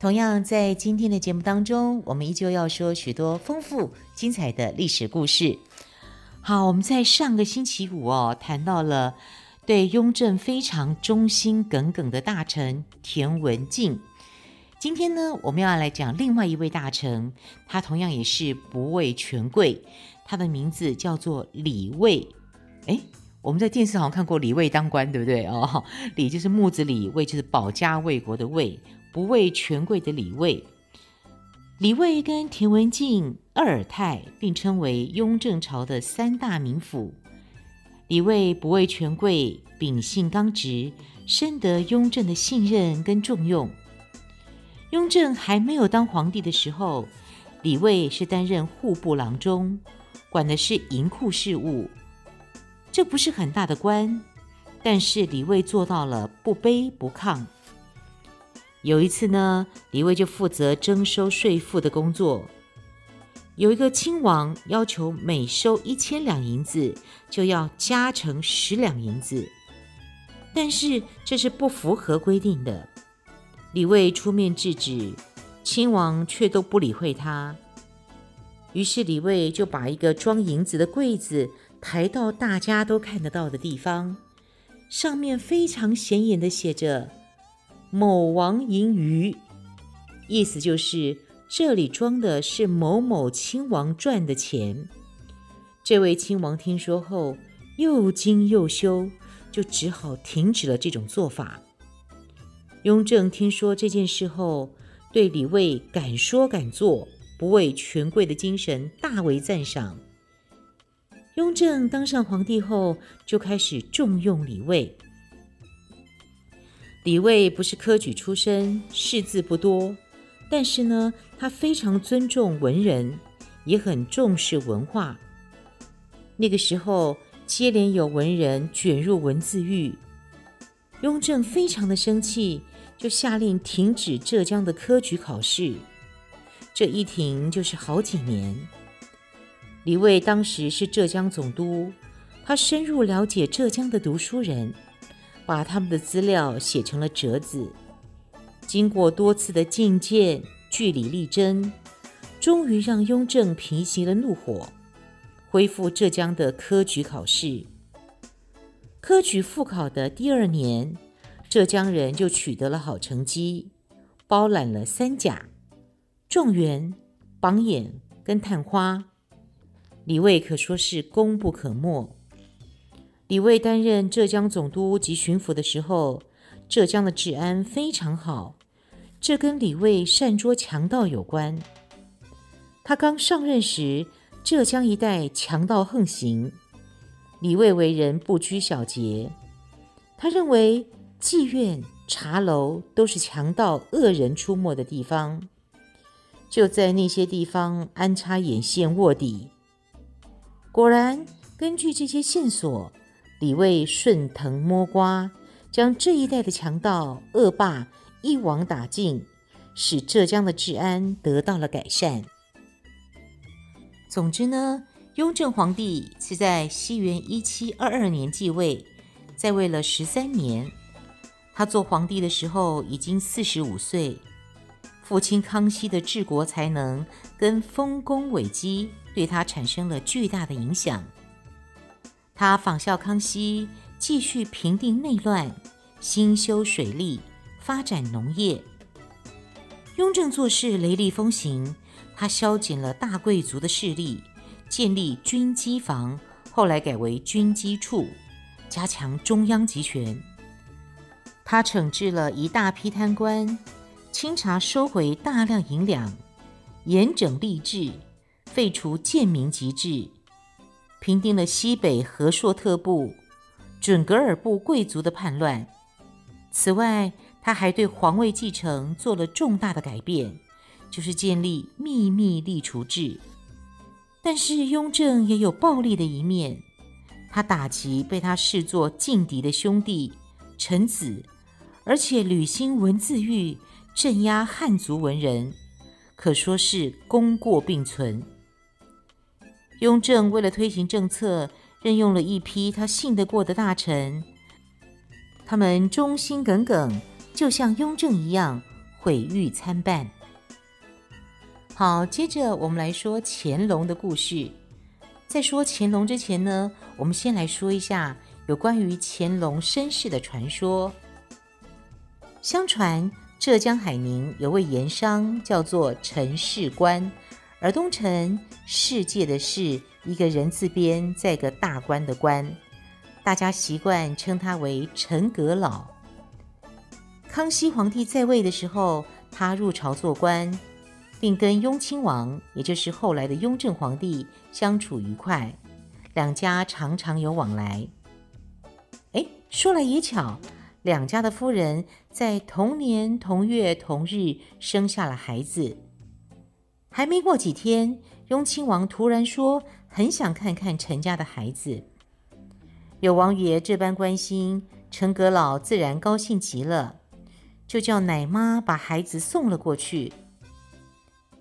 同样在今天的节目当中，我们依旧要说许多丰富精彩的历史故事。好，我们在上个星期五哦，谈到了对雍正非常忠心耿耿的大臣田文镜。今天呢，我们要来讲另外一位大臣，他同样也是不畏权贵，他的名字叫做李卫。哎，我们在电视好像看过李卫当官，对不对？哦，李就是木子李，卫就是保家卫国的卫，不畏权贵的李卫。李卫跟田文镜鄂尔泰并称为雍正朝的三大名府。李卫不畏权贵，秉性刚直，深得雍正的信任跟重用。雍正还没有当皇帝的时候，李卫是担任户部郎中，管的是银库事务。这不是很大的官，但是李卫做到了不卑不亢。有一次呢，李卫就负责征收税赋的工作。有一个亲王要求每收一千两银子，就要加成十两银子，但是这是不符合规定的。李卫出面制止，亲王却都不理会他。于是李卫就把一个装银子的柜子抬到大家都看得到的地方，上面非常显眼的写着。某王银余，意思就是这里装的是某某亲王赚的钱。这位亲王听说后，又惊又羞，就只好停止了这种做法。雍正听说这件事后，对李卫敢说敢做、不畏权贵的精神大为赞赏。雍正当上皇帝后，就开始重用李卫。李卫不是科举出身，识字不多，但是呢，他非常尊重文人，也很重视文化。那个时候，接连有文人卷入文字狱，雍正非常的生气，就下令停止浙江的科举考试。这一停就是好几年。李卫当时是浙江总督，他深入了解浙江的读书人。把他们的资料写成了折子，经过多次的进谏、据理力争，终于让雍正平息了怒火，恢复浙江的科举考试。科举复考的第二年，浙江人就取得了好成绩，包揽了三甲、状元、榜眼跟探花。李卫可说是功不可没。李卫担任浙江总督及巡抚的时候，浙江的治安非常好，这跟李卫善捉强盗有关。他刚上任时，浙江一带强盗横行，李卫为人不拘小节，他认为妓院、茶楼都是强盗恶人出没的地方，就在那些地方安插眼线卧底。果然，根据这些线索。李卫顺藤摸瓜，将这一带的强盗恶霸一网打尽，使浙江的治安得到了改善。总之呢，雍正皇帝是在西元一七二二年继位，在位了十三年。他做皇帝的时候已经四十五岁，父亲康熙的治国才能跟丰功伟绩对他产生了巨大的影响。他仿效康熙，继续平定内乱，兴修水利，发展农业。雍正做事雷厉风行，他削减了大贵族的势力，建立军机房，后来改为军机处，加强中央集权。他惩治了一大批贪官，清查收回大量银两，严整吏治，废除贱民籍制。平定了西北和硕特部、准噶尔部贵族的叛乱。此外，他还对皇位继承做了重大的改变，就是建立秘密立储制。但是雍正也有暴力的一面，他打击被他视作劲敌的兄弟臣子，而且屡兴文字狱，镇压汉族文人，可说是功过并存。雍正为了推行政策，任用了一批他信得过的大臣，他们忠心耿耿，就像雍正一样，毁誉参半。好，接着我们来说乾隆的故事。在说乾隆之前呢，我们先来说一下有关于乾隆身世的传说。相传浙江海宁有位盐商，叫做陈世观，尔东陈世界的世，一个人字边，再个大官的官，大家习惯称他为陈阁老。康熙皇帝在位的时候，他入朝做官。并跟雍亲王，也就是后来的雍正皇帝相处愉快，两家常常有往来。哎，说来也巧，两家的夫人在同年同月同日生下了孩子。还没过几天，雍亲王突然说很想看看陈家的孩子。有王爷这般关心，陈阁老自然高兴极了，就叫奶妈把孩子送了过去。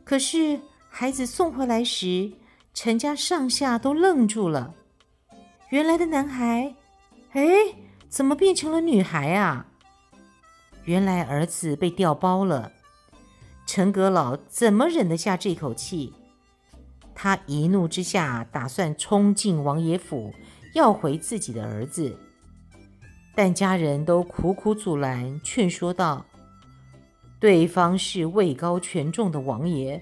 可是孩子送回来时，陈家上下都愣住了。原来的男孩，哎，怎么变成了女孩啊？原来儿子被调包了。陈阁老怎么忍得下这口气？他一怒之下，打算冲进王爷府，要回自己的儿子。但家人都苦苦阻拦，劝说道。对方是位高权重的王爷，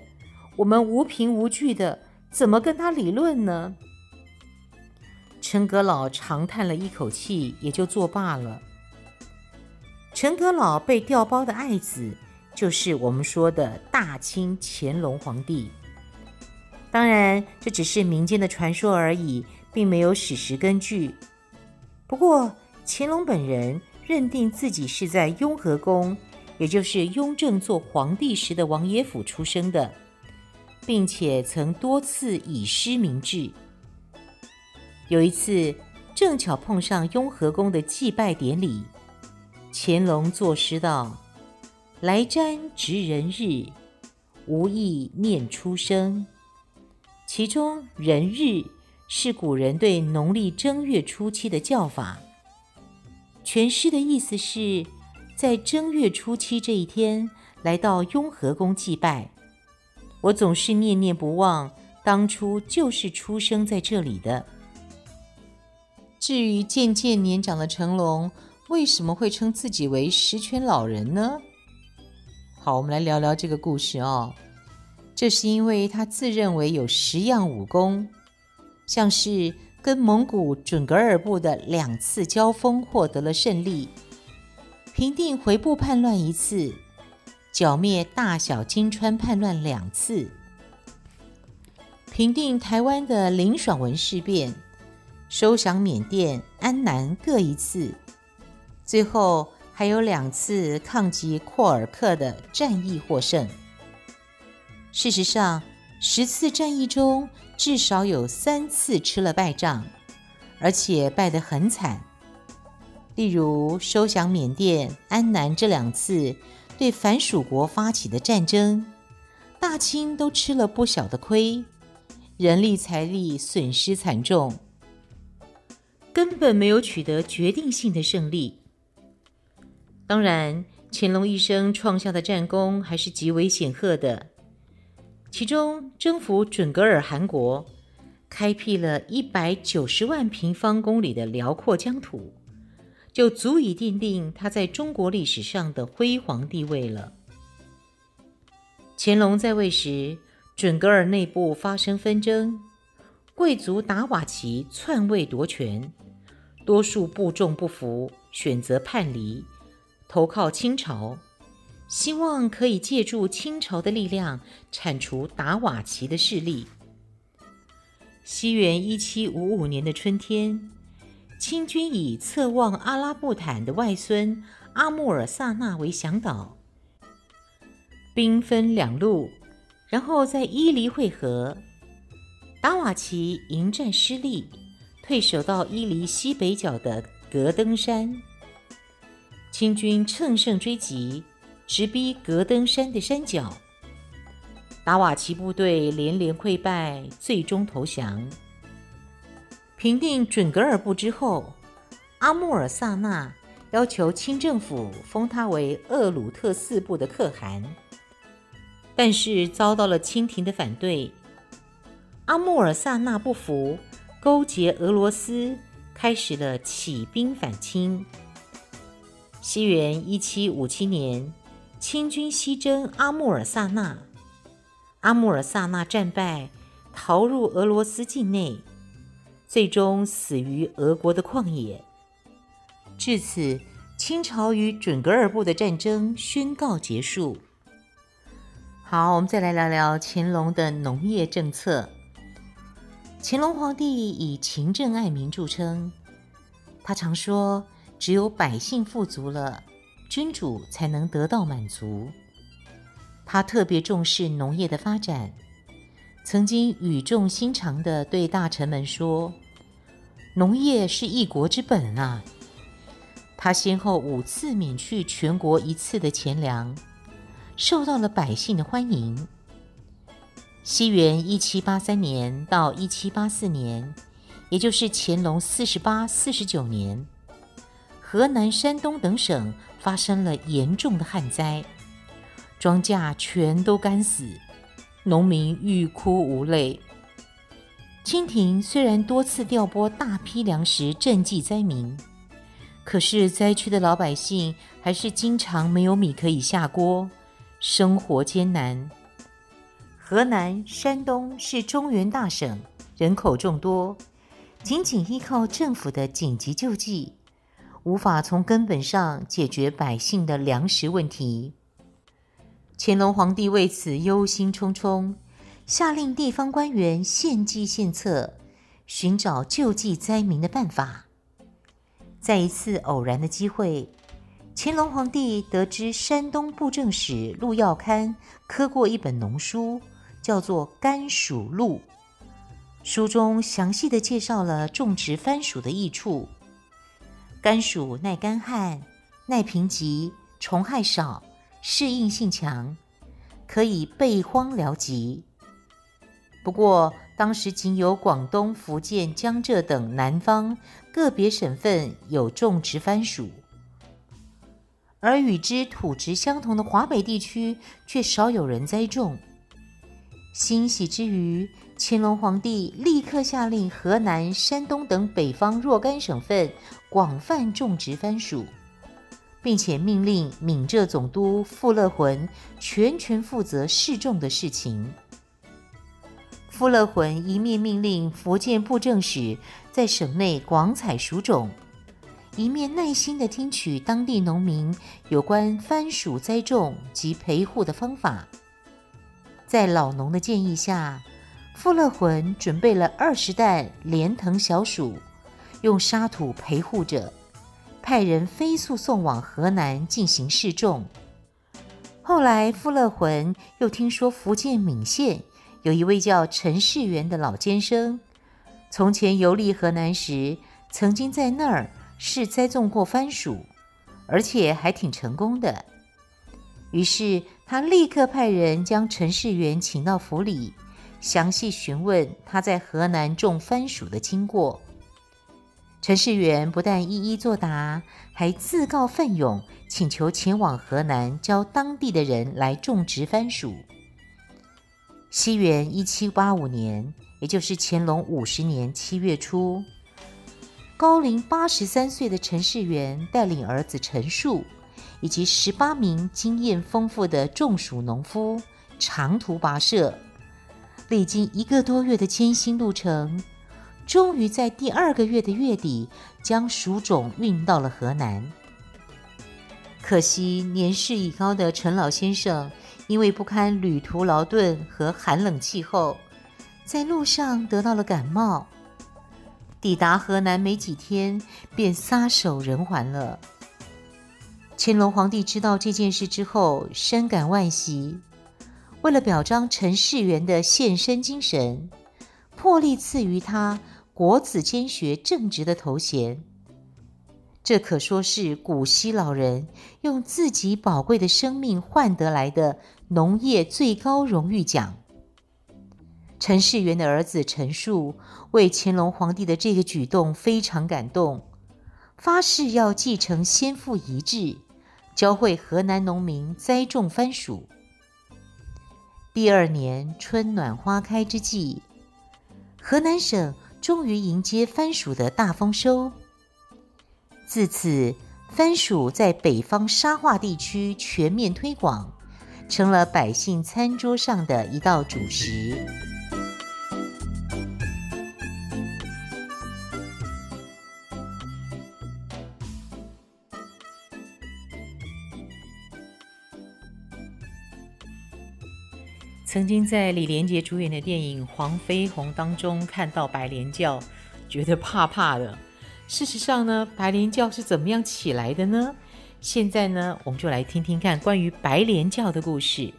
我们无凭无据的，怎么跟他理论呢？陈阁老长叹了一口气，也就作罢了。陈阁老被调包的爱子，就是我们说的大清乾隆皇帝。当然，这只是民间的传说而已，并没有史实根据。不过，乾隆本人认定自己是在雍和宫。也就是雍正做皇帝时的王爷府出生的，并且曾多次以诗明志。有一次正巧碰上雍和宫的祭拜典礼，乾隆作诗道：“来瞻值人日，无意念出生。”其中“人日”是古人对农历正月初七的叫法。全诗的意思是。在正月初七这一天，来到雍和宫祭拜，我总是念念不忘，当初就是出生在这里的。至于渐渐年长的成龙，为什么会称自己为十全老人呢？好，我们来聊聊这个故事哦。这是因为他自认为有十样武功，像是跟蒙古准噶尔部的两次交锋获得了胜利。平定回部叛乱一次，剿灭大小金川叛乱两次，平定台湾的林爽文事变，收降缅甸、安南各一次，最后还有两次抗击廓尔喀的战役获胜。事实上，十次战役中至少有三次吃了败仗，而且败得很惨。例如收降缅甸、安南这两次对藩属国发起的战争，大清都吃了不小的亏，人力财力损失惨重，根本没有取得决定性的胜利。当然，乾隆一生创下的战功还是极为显赫的，其中征服准噶尔汗国，开辟了一百九十万平方公里的辽阔疆土。就足以奠定他在中国历史上的辉煌地位了。乾隆在位时，准噶尔内部发生纷争，贵族达瓦齐篡位夺权，多数部众不服，选择叛离，投靠清朝，希望可以借助清朝的力量铲除达瓦齐的势力。西元一七五五年的春天。清军以侧望阿拉布坦的外孙阿穆尔萨纳为向导，兵分两路，然后在伊犁会合。达瓦齐迎战失利，退守到伊犁西北角的格登山。清军乘胜追击，直逼格登山的山脚。达瓦齐部队连连溃败，最终投降。平定准噶尔部之后，阿穆尔萨纳要求清政府封他为厄鲁特四部的可汗，但是遭到了清廷的反对。阿穆尔萨纳不服，勾结俄罗斯，开始了起兵反清。西元一七五七年，清军西征阿穆尔萨纳，阿穆尔萨纳战败，逃入俄罗斯境内，最终死于俄国的旷野。至此，清朝与准噶尔部的战争宣告结束。好，我们再来聊聊乾隆的农业政策。乾隆皇帝以勤政爱民著称，他常说：“只有百姓富足了，君主才能得到满足。”他特别重视农业的发展，曾经语重心长地对大臣们说：“农业是一国之本啊！”他先后五次免去全国一次的钱粮，受到了百姓的欢迎。西元一七八三年到一七八四年，也就是乾隆四十八、四十九年，河南、山东等省发生了严重的旱灾，庄稼全都干死，农民欲哭无泪。清廷虽然多次调拨大批粮食赈济灾民，可是灾区的老百姓还是经常没有米可以下锅，生活艰难。河南、山东是中原大省，人口众多，仅仅依靠政府的紧急救济，无法从根本上解决百姓的粮食问题。乾隆皇帝为此忧心忡忡，下令地方官员献计献策，寻找救济灾民的办法。在一次偶然的机会，乾隆皇帝得知山东布政使陆耀堪刻过一本农书。叫做《甘薯录》，书中详细的介绍了种植番薯的益处。甘薯耐干旱、耐贫瘠、虫害少、适应性强，可以备荒疗疾。不过，当时仅有广东、福建、江浙等南方个别省份有种植番薯，而与之土质相同的华北地区却少有人栽种。欣喜之余，乾隆皇帝立刻下令河南、山东等北方若干省份广泛种植番薯，并且命令闽浙总督傅乐浑全权负责试种的事情。傅乐浑一面命令福建布政使在省内广采薯种，一面耐心地听取当地农民有关番薯栽种及培护的方法。在老农的建议下，傅乐浑准备了二十担连藤小薯，用沙土培护着，派人飞速送往河南进行试种。后来，傅乐浑又听说福建闽县有一位叫陈世元的老监生，从前游历河南时，曾经在那儿试栽种过番薯，而且还挺成功的。于是，他立刻派人将陈世元请到府里，详细询问他在河南种番薯的经过。陈世元不但一一作答，还自告奋勇，请求前往河南教当地的人来种植番薯。西元一七八五年，也就是乾隆五十年七月初，高龄八十三岁的陈世元带领儿子陈树。以及十八名经验丰富的种薯农夫长途跋涉，历经一个多月的艰辛路程，终于在第二个月的月底将薯种运到了河南。可惜年事已高的陈老先生因为不堪旅途劳顿和寒冷气候，在路上得到了感冒，抵达河南没几天便撒手人寰了。乾隆皇帝知道这件事之后，深感惋惜。为了表彰陈世元的献身精神，破例赐予他国子监学正直的头衔。这可说是古稀老人用自己宝贵的生命换得来的农业最高荣誉奖。陈世元的儿子陈树为乾隆皇帝的这个举动非常感动，发誓要继承先父遗志，教会河南农民栽种番薯。第二年春暖花开之际，河南省终于迎接番薯的大丰收。自此，番薯在北方沙化地区全面推广，成了百姓餐桌上的一道主食。曾经在李连杰主演的电影《黄飞鸿》当中看到白莲教，觉得怕怕的。事实上呢，白莲教是怎么样起来的呢？现在呢，我们就来听听看关于白莲教的故事。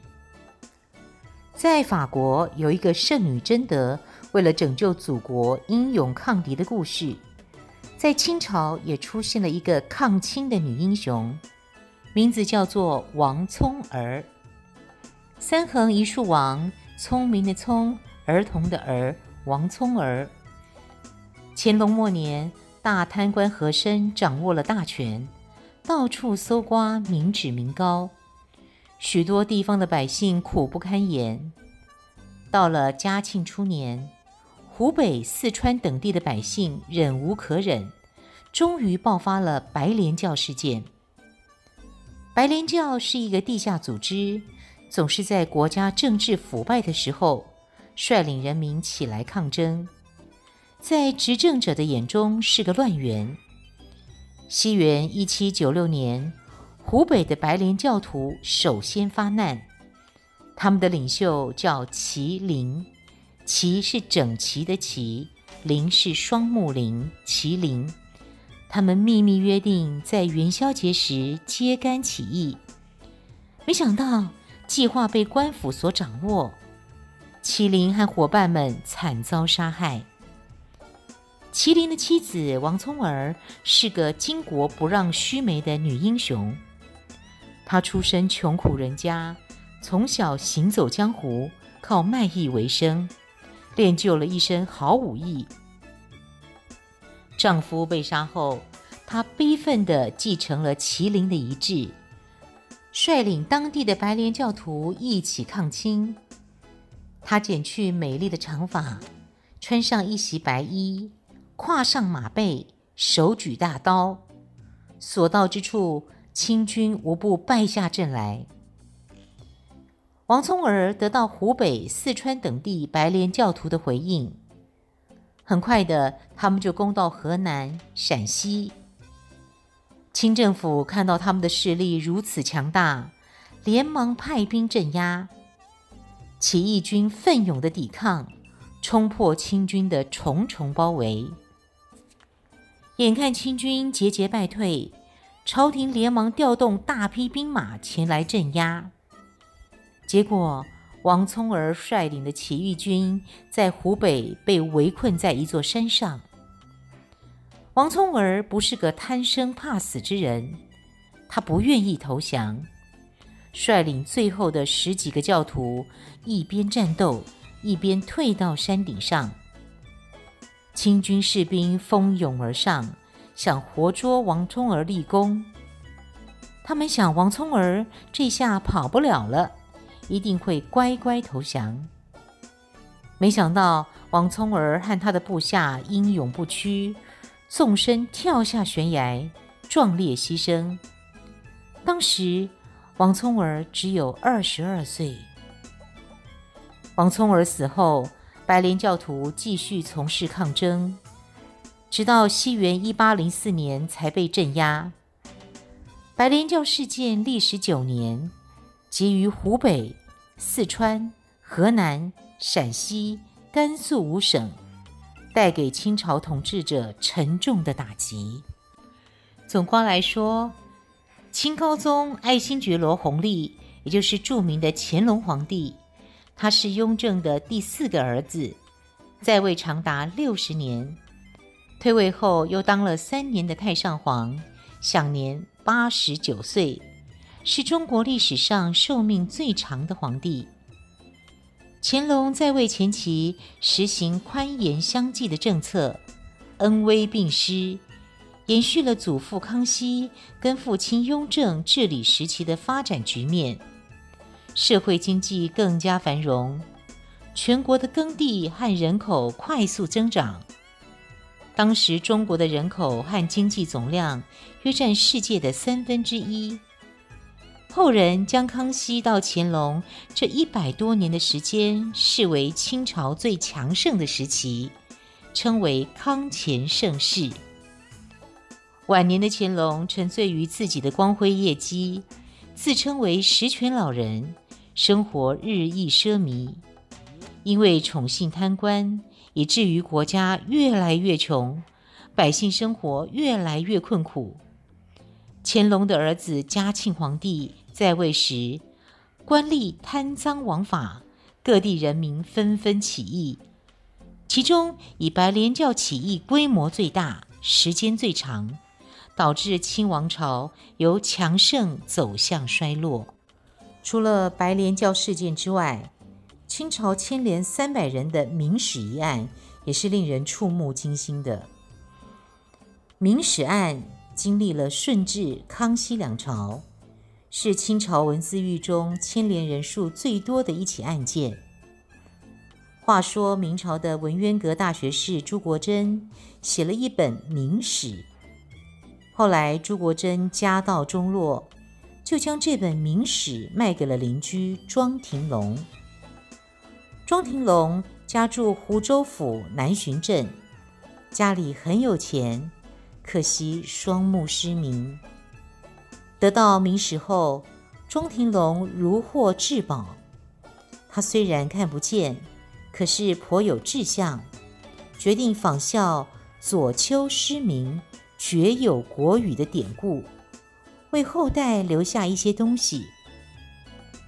在法国有一个圣女贞德，为了拯救祖国，英勇抗敌的故事。在清朝也出现了一个抗清的女英雄，名字叫做王聪儿。三横一竖王，聪明的聪，儿童的儿，王聪儿。乾隆末年，大贪官和珅掌握了大权，到处搜刮民脂民膏，许多地方的百姓苦不堪言。到了嘉庆初年，湖北、四川等地的百姓忍无可忍，终于爆发了白莲教事件。白莲教是一个地下组织。总是在国家政治腐败的时候，率领人民起来抗争，在执政者的眼中是个乱源。西元一七九六年，湖北的白莲教徒首先发难，他们的领袖叫麒麟，齐是整齐的齐，麟是双木林，麒麟。他们秘密约定在元宵节时揭竿起义，没想到。计划被官府所掌握，麒麟和伙伴们惨遭杀害。麒麟的妻子王聪儿是个巾帼不让须眉的女英雄，她出身穷苦人家，从小行走江湖，靠卖艺为生，练就了一身好武艺。丈夫被杀后，她悲愤地继承了麒麟的遗志。率领当地的白莲教徒一起抗清。他剪去美丽的长发，穿上一袭白衣，跨上马背，手举大刀，所到之处，清军无不败下阵来。王聪儿得到湖北、四川等地白莲教徒的回应，很快的，他们就攻到河南、陕西。清政府看到他们的势力如此强大，连忙派兵镇压。起义军奋勇的抵抗，冲破清军的重重包围。眼看清军节节败退，朝廷连忙调动大批兵马前来镇压。结果，王聪儿率领的起义军在湖北被围困在一座山上。王聪儿不是个贪生怕死之人，他不愿意投降，率领最后的十几个教徒一边战斗，一边退到山顶上。清军士兵蜂拥而上，想活捉王聪儿立功。他们想，王聪儿这下跑不了了，一定会乖乖投降。没想到，王聪儿和他的部下英勇不屈。纵身跳下悬崖，壮烈牺牲。当时，王聪儿只有二十二岁。王聪儿死后，白莲教徒继续从事抗争，直到西元一八零四年才被镇压。白莲教事件历时九年，结于湖北、四川、河南、陕西、甘肃五省。带给清朝统治者沉重的打击。总括来说，清高宗爱新觉罗弘历，也就是著名的乾隆皇帝，他是雍正的第四个儿子，在位长达六十年。退位后又当了三年的太上皇，享年八十九岁，是中国历史上寿命最长的皇帝。乾隆在位前期实行宽严相济的政策，恩威并施。延续了祖父康熙跟父亲雍正治理时期的发展局面，社会经济更加繁荣，全国的耕地和人口快速增长。当时中国的人口和经济总量约占世界的三分之一。后人将康熙到乾隆这一百多年的时间视为清朝最强盛的时期，称为康乾盛世。晚年的乾隆沉醉于自己的光辉业绩，自称为十全老人，生活日益奢靡。因为宠幸贪官，以至于国家越来越穷，百姓生活越来越困苦。乾隆的儿子嘉庆皇帝在位时，官吏贪赃枉法，各地人民纷纷起义，其中以白莲教起义规模最大，时间最长。导致清王朝由强盛走向衰落。除了白莲教事件之外，清朝牵连三百人的明史一案也是令人触目惊心的。明史案经历了顺治、康熙两朝，是清朝文字狱中牵连人数最多的一起案件。话说明朝的文渊阁大学士朱国楨写了一本《明史》。后来，朱国楨家道中落，就将这本明史卖给了邻居庄廷龙。庄廷龙家住湖州府南浔镇，家里很有钱，可惜双目失明。得到明史后，钟廷龙如获至宝。他虽然看不见，可是颇有志向，决定仿效左丘失明。绝有国语的典故，为后代留下一些东西。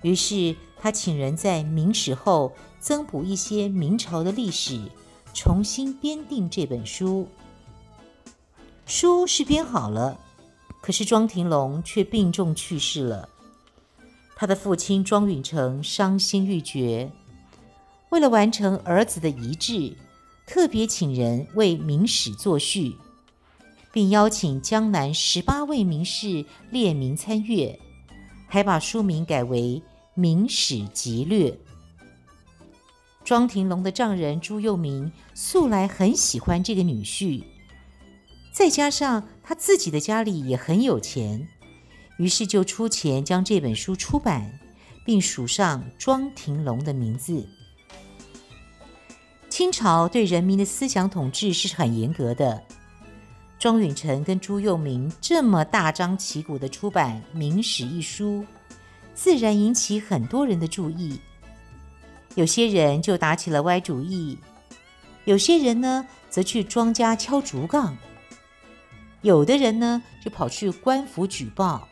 于是他请人在明史后增补一些明朝的历史，重新编订这本书。书是编好了，可是庄廷龙却病重去世了。他的父亲庄允诚伤心欲绝，为了完成儿子的遗志，特别请人为明史作序。并邀请江南十八位名士列名参阅，还把书名改为《明史集略》。庄廷龙的丈人朱佑明素来很喜欢这个女婿，再加上他自己的家里也很有钱，于是就出钱将这本书出版，并署上庄廷龙的名字。清朝对人民的思想统治是很严格的。庄允诚跟朱佑明这么大张旗鼓地出版《明史》一书，自然引起很多人的注意。有些人就打起了歪主意，有些人呢则去庄家敲竹杠，有的人呢就跑去官府举报。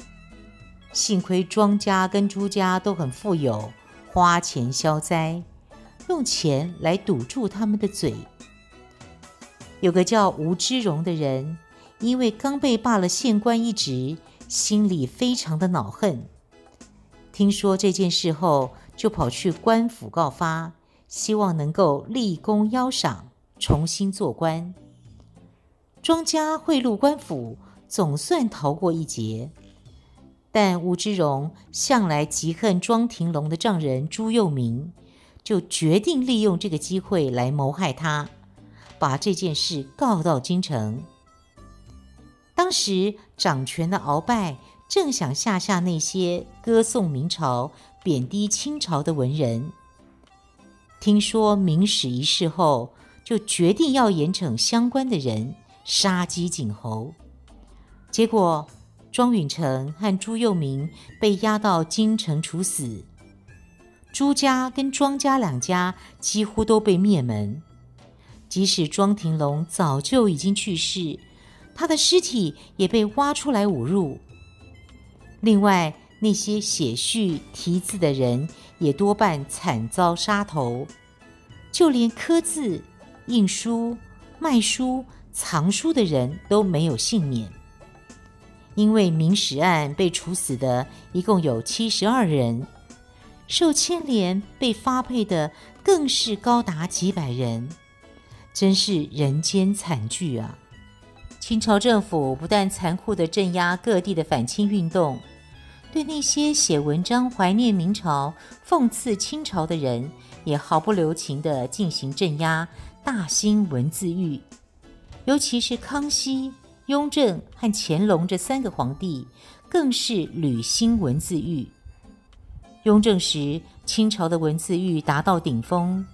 幸亏庄家跟朱家都很富有，花钱消灾，用钱来堵住他们的嘴。有个叫吴之荣的人，因为刚被罢了县官一职，心里非常的恼恨。听说这件事后，就跑去官府告发，希望能够立功邀赏，重新做官。庄家贿赂官府，总算逃过一劫。但吴之荣向来极恨庄廷龙的丈人朱佑明，就决定利用这个机会来谋害他。把这件事告到京城。当时掌权的鳌拜正想吓吓那些歌颂明朝、贬低清朝的文人，听说明史一事后，就决定要严惩相关的人，杀鸡儆猴。结果庄允诚和朱佑明被押到京城处死，朱家跟庄家两家几乎都被灭门。即使庄廷龙早就已经去世，他的尸体也被挖出来侮辱。另外，那些写序题字的人也多半惨遭杀头，就连刻字、印书、卖书、藏书的人都没有幸免。因为明史案被处死的一共有七十二人，受牵连被发配的更是高达几百人，真是人间惨剧啊！清朝政府不但残酷地镇压各地的反清运动，对那些写文章怀念明朝、讽刺清朝的人，也毫不留情地进行镇压，大兴文字狱。尤其是康熙、雍正和乾隆这三个皇帝，更是屡兴文字狱。雍正时，清朝的文字狱达到顶峰，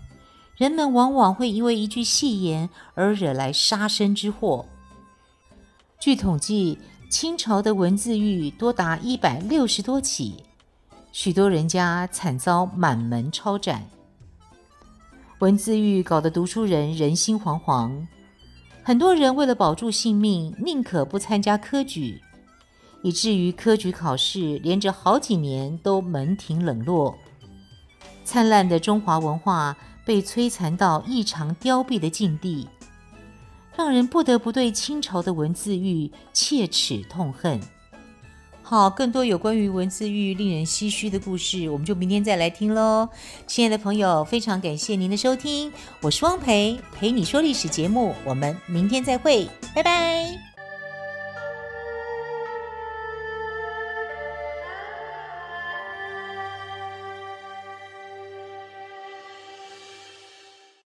人们往往会因为一句戏言而惹来杀身之祸。据统计，清朝的文字狱多达一百六十多起，许多人家惨遭满门抄斩。文字狱搞得读书人人心惶惶，很多人为了保住性命，宁可不参加科举，以至于科举考试连着好几年都门庭冷落。灿烂的中华文化被摧残到异常凋敝的境地。让人不得不对清朝的文字狱切齿痛恨。好，更多有关于文字狱令人唏嘘的故事，我们就明天再来听喽。亲爱的朋友，非常感谢您的收听，我是汪培，陪你说历史节目，我们明天再会，拜拜。